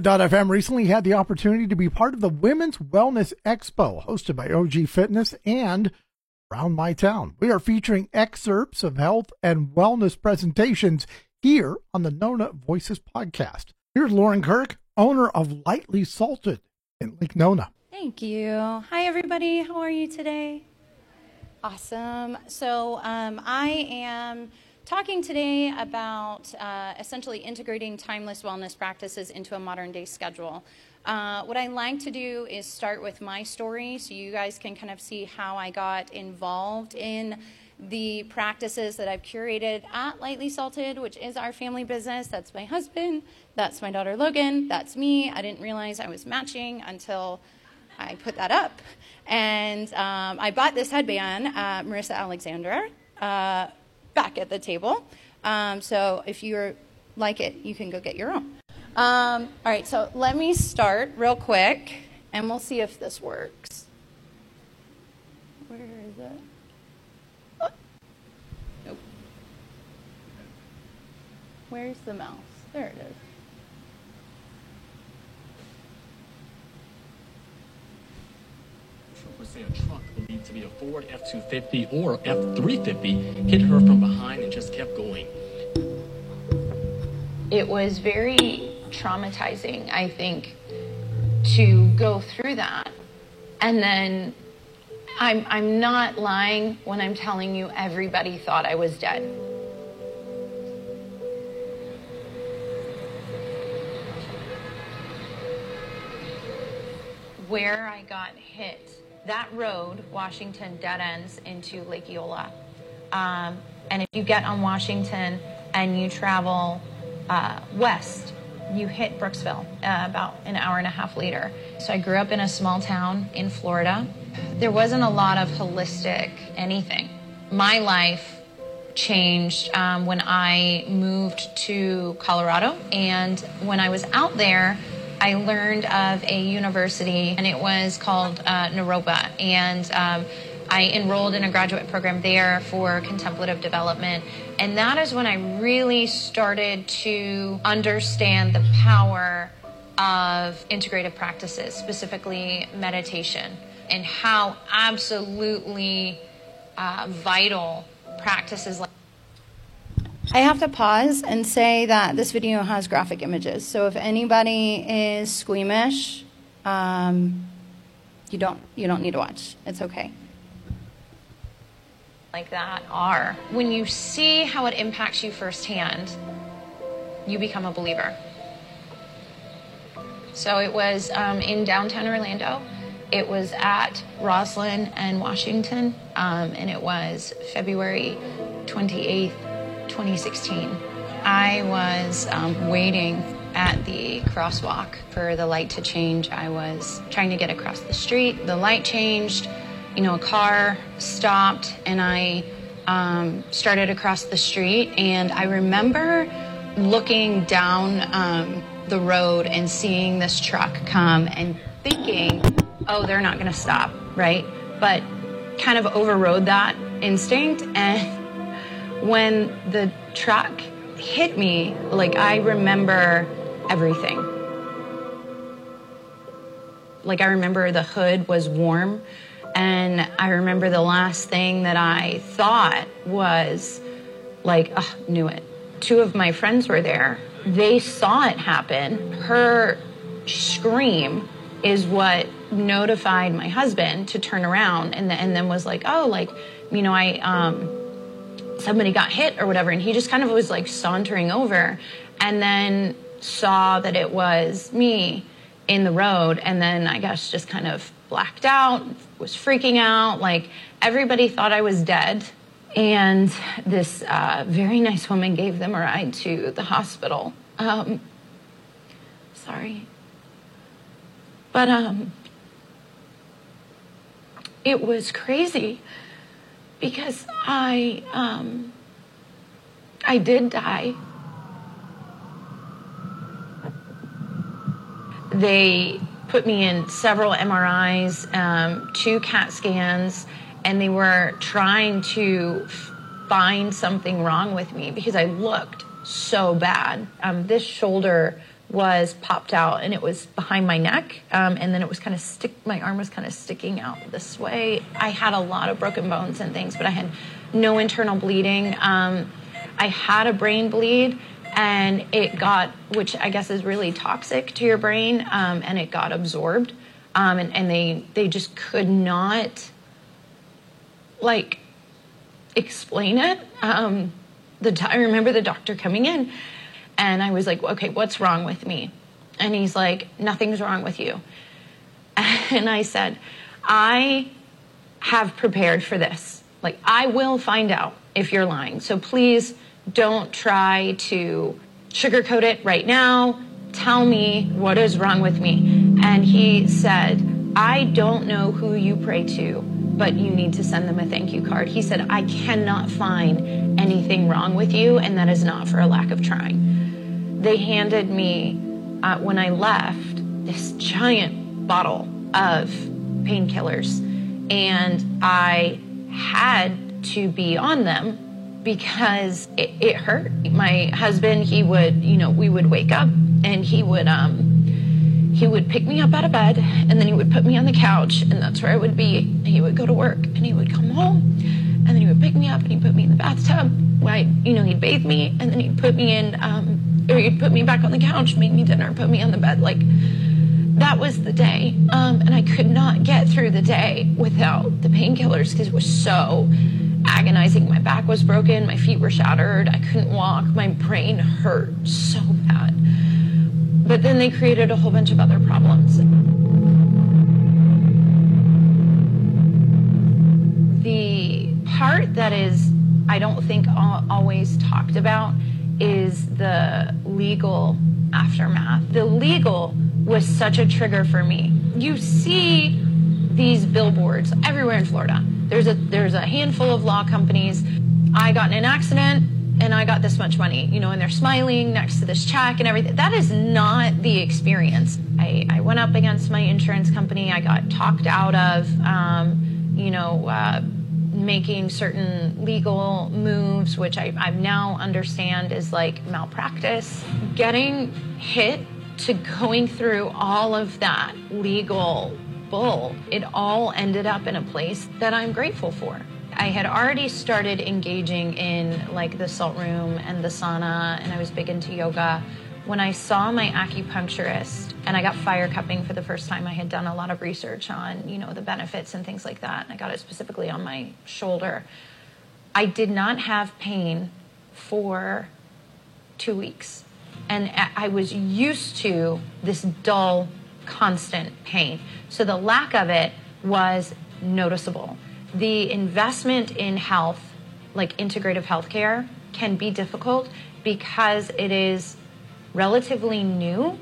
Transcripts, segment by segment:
FM recently had the opportunity to be part of the Women's Wellness Expo hosted by OG Fitness and Around My Town. We are featuring excerpts of health and wellness presentations here on the Nona Voices podcast. Here's Lauren Kirk, owner of Lightly Salted in Lake Nona. Thank you. Hi, everybody. How are you today? Awesome. So, um, I am talking today about uh, essentially integrating timeless wellness practices into a modern day schedule. Uh, what I like to do is start with my story so you guys can kind of see how I got involved in the practices that I've curated at Lightly Salted, which is our family business. That's my husband, that's my daughter Logan, that's me. I didn't realize I was matching until I put that up. And um, I bought this headband Marissa Alexandra. Uh, back at the table. Um, so if you like it, you can go get your own. Um, all right, so let me start real quick, and we'll see if this works. Where is it? Oh. Nope. Where's the mouse? There it is. Say a truck believed to be a Ford F-250 or F-350 hit her from behind and just kept going. It was very traumatizing, I think, to go through that. And then I'm, I'm not lying when I'm telling you everybody thought I was dead. Where I got hit that road, Washington, dead ends into Lake Eola. Um, and if you get on Washington and you travel uh, west, you hit Brooksville uh, about an hour and a half later. So I grew up in a small town in Florida. There wasn't a lot of holistic anything. My life changed um, when I moved to Colorado. And when I was out there, I learned of a university, and it was called uh, Naropa. And um, I enrolled in a graduate program there for contemplative development. And that is when I really started to understand the power of integrative practices, specifically meditation, and how absolutely uh, vital practices like I have to pause and say that this video has graphic images. So if anybody is squeamish, um, you don't you don't need to watch. It's okay. Like that are when you see how it impacts you firsthand, you become a believer. So it was um, in downtown Orlando. It was at Rosalind and Washington, um, and it was February 28th, 2016. I was um, waiting at the crosswalk for the light to change. I was trying to get across the street. The light changed. You know, a car stopped, and I um, started across the street. And I remember looking down um, the road and seeing this truck come and thinking, oh, they're not going to stop, right? But kind of overrode that instinct and when the truck hit me, like I remember everything. Like I remember the hood was warm, and I remember the last thing that I thought was like, oh, knew it. Two of my friends were there. They saw it happen. Her scream is what notified my husband to turn around and, and then was like, oh, like, you know, I um, somebody got hit or whatever. And he just kind of was like sauntering over and then saw that it was me in the road. And then I guess just kind of blacked out, was freaking out. Like everybody thought I was dead. And this uh, very nice woman gave them a ride to the hospital. Um, sorry. But um, it was crazy because I um, I did die. They put me in several MRIs, um, two CAT scans, and they were trying to find something wrong with me because I looked so bad. Um, this shoulder was popped out and it was behind my neck um, and then it was kind of stick my arm was kind of sticking out this way. I had a lot of broken bones and things but i had no internal bleeding. Um, i had a brain bleed and it got which i guess is really toxic to your brain um, and it got absorbed. Um, and, and they they just could not like explain it. Um, the i remember the doctor coming in and I was like, okay, what's wrong with me? And he's like, nothing's wrong with you. And I said, I have prepared for this. Like, I will find out if you're lying. So please don't try to sugarcoat it right now. Tell me what is wrong with me. And he said, I don't know who you pray to, but you need to send them a thank you card. He said, I cannot find anything wrong with you, and that is not for a lack of trying they handed me, uh, when I left, this giant bottle of painkillers. And I had to be on them because it, it, hurt. My husband, he would, you know, we would wake up and he would, um, he would pick me up out of bed and then he would put me on the couch and that's where I would be. He would go to work and he would come home and then he would pick me up and he'd put me in the bathtub. I, you know, he'd bathe me and then he'd put me in, um, or you'd put me back on the couch, make me dinner, put me on the bed. Like that was the day. Um, and I could not get through the day without the painkillers because it was so agonizing. My back was broken, my feet were shattered, I couldn't walk, my brain hurt so bad. But then they created a whole bunch of other problems. The part that is, I don't think, always talked about is the legal aftermath. The legal was such a trigger for me. You see these billboards everywhere in Florida. There's a there's a handful of law companies. I got in an accident and I got this much money, you know, and they're smiling next to this check and everything. That is not the experience. I, I went up against my insurance company. I got talked out of, um, you know, uh, making certain legal moves, which I, I now understand is like malpractice. Getting hit to going through all of that legal bull, it all ended up in a place that I'm grateful for. I had already started engaging in like the salt room and the sauna, and I was big into yoga. When I saw my acupuncturist and I got fire cupping for the first time, I had done a lot of research on, you know, the benefits and things like that. And I got it specifically on my shoulder. I did not have pain for two weeks. And I was used to this dull, constant pain. So the lack of it was noticeable. The investment in health, like integrative healthcare, can be difficult because it is relatively new,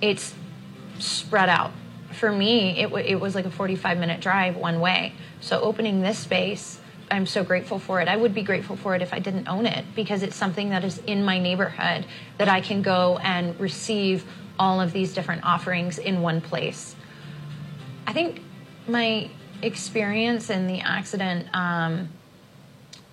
it's spread out. For me, it, w- it was like a 45 minute drive one way. So opening this space, I'm so grateful for it. I would be grateful for it if I didn't own it because it's something that is in my neighborhood that I can go and receive all of these different offerings in one place. I think my experience in the accident um,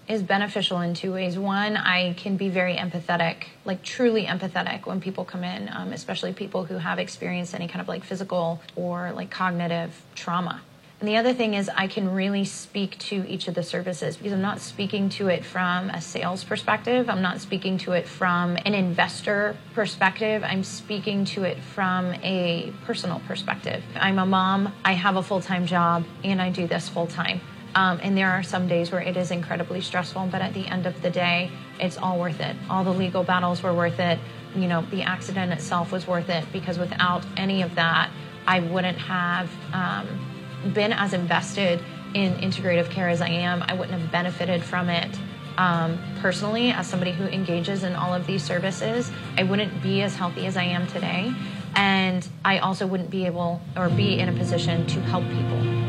is beneficial in two ways. One, I can be very empathetic, like truly empathetic when people come in, um, especially people who have experienced any kind of like physical or like cognitive trauma. And the other thing is, I can really speak to each of the services because I'm not speaking to it from a sales perspective. I'm not speaking to it from an investor perspective. I'm speaking to it from a personal perspective. I'm a mom, I have a full time job, and I do this full time. Um, and there are some days where it is incredibly stressful, but at the end of the day, it's all worth it. All the legal battles were worth it. You know, the accident itself was worth it because without any of that, I wouldn't have um, been as invested in integrative care as I am. I wouldn't have benefited from it um, personally as somebody who engages in all of these services. I wouldn't be as healthy as I am today. And I also wouldn't be able or be in a position to help people.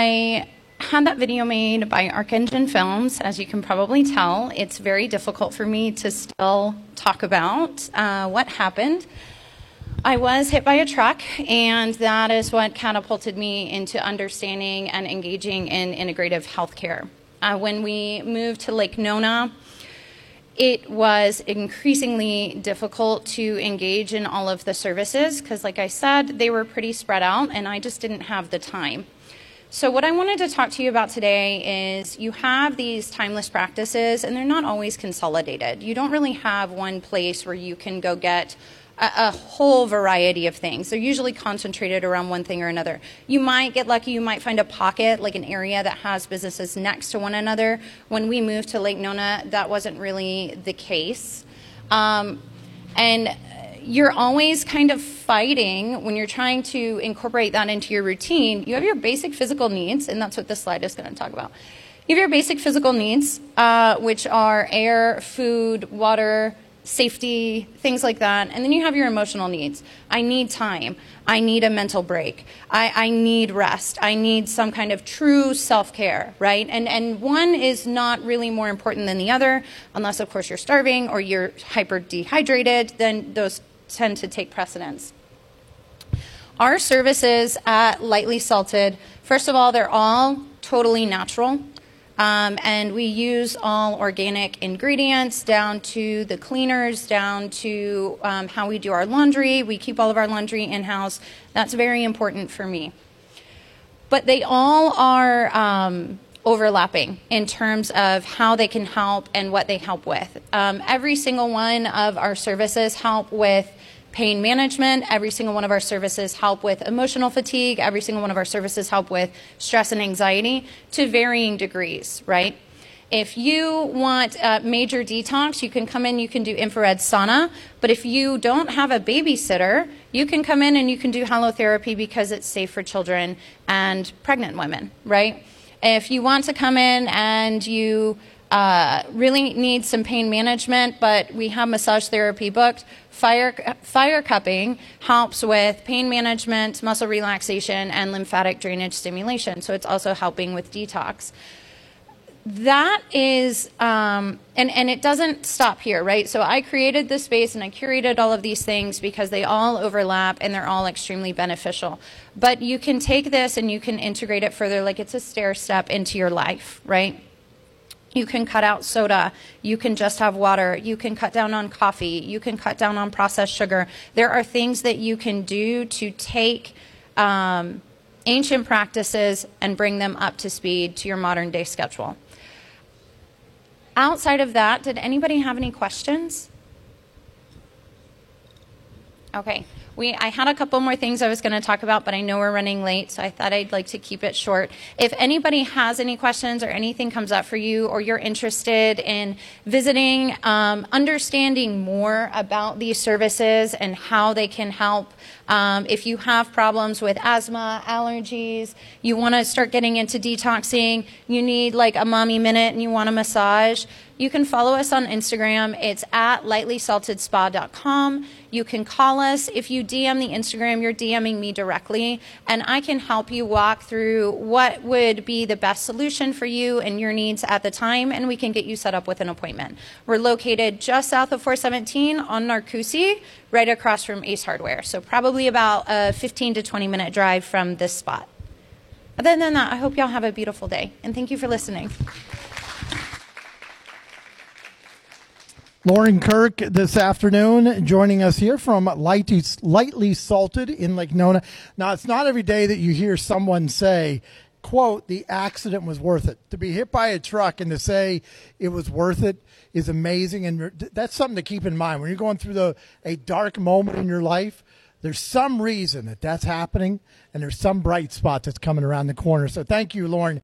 I had that video made by Arc Engine Films. As you can probably tell, it's very difficult for me to still talk about uh, what happened. I was hit by a truck, and that is what catapulted me into understanding and engaging in integrative healthcare. Uh, when we moved to Lake Nona, it was increasingly difficult to engage in all of the services because, like I said, they were pretty spread out, and I just didn't have the time. So, what I wanted to talk to you about today is you have these timeless practices, and they're not always consolidated. You don't really have one place where you can go get a, a, whole variety of things. They're usually concentrated around one thing or another. You might get lucky, you might find a pocket, like an area that has businesses next to one another. When we moved to Lake Nona, that wasn't really the case. Um, and you're always kind of fighting when you're trying to incorporate that into your routine. You have your basic physical needs, and that's what this slide is going to talk about. You have your basic physical needs, uh, which are air, food, water, safety, things like that. And then you have your emotional needs. I need time. I need a mental break. I, I need rest. I need some kind of true self care, right? And, and one is not really more important than the other, unless, of course, you're starving or you're hyper dehydrated, then those tend to take precedence. Our services at Lightly Salted, first of all, they're all totally natural. Um, and we use all organic ingredients down to the cleaners, down to um, how we do our laundry. We keep all of our laundry in house. That's very important for me. But they all are um, overlapping in terms of how they can help and what they help with. Um, every single one of our services help with pain management. Every single one of our services help with emotional fatigue. Every single one of our services help with stress and anxiety to varying degrees, right? If you want major detox, you can come in, you can do infrared sauna. But if you don't have a babysitter, you can come in and you can do halotherapy because it's safe for children and pregnant women, right? If you want to come in and you uh, really need some pain management, but we have massage therapy booked. Fire, fire cupping helps with pain management, muscle relaxation, and lymphatic drainage stimulation. So it's also helping with detox. That is, um, and, and it doesn't stop here, right? So I created this space and I curated all of these things because they all overlap and they're all extremely beneficial. But you can take this and you can integrate it further, like it's a stair step into your life, right? You can cut out soda. You can just have water. You can cut down on coffee. You can cut down on processed sugar. There are things that you can do to take um, ancient practices and bring them up to speed to your modern day schedule. Outside of that, did anybody have any questions? Okay we I had a couple more things I was going to talk about, but I know we're running late, so I thought I'd like to keep it short. If anybody has any questions or anything comes up for you, or you're interested in visiting, um, understanding more about these services and how they can help. Um, if you have problems with asthma, allergies, you want to start getting into detoxing, you need like a mommy minute and you want a massage, you can follow us on Instagram. It's at lightlysaltedspa.com. You can call us. If you DM the Instagram, you're DMing me directly, and I can help you walk through what would be the best solution for you and your needs at the time, and we can get you set up with an appointment. We're located just south of 417 on Narcoossee, right across from Ace Hardware. So, probably about a 15 to 20 minute drive from this spot. Other than that, I hope y'all have a beautiful day, and thank you for listening. Lauren Kirk this afternoon joining us here from Lightly, Lightly Salted in Lake Nona. Now, it's not every day that you hear someone say, quote, the accident was worth it. To be hit by a truck and to say it was worth it is amazing. And that's something to keep in mind. When you're going through the, a dark moment in your life, there's some reason that that's happening and there's some bright spot that's coming around the corner. So thank you, Lauren.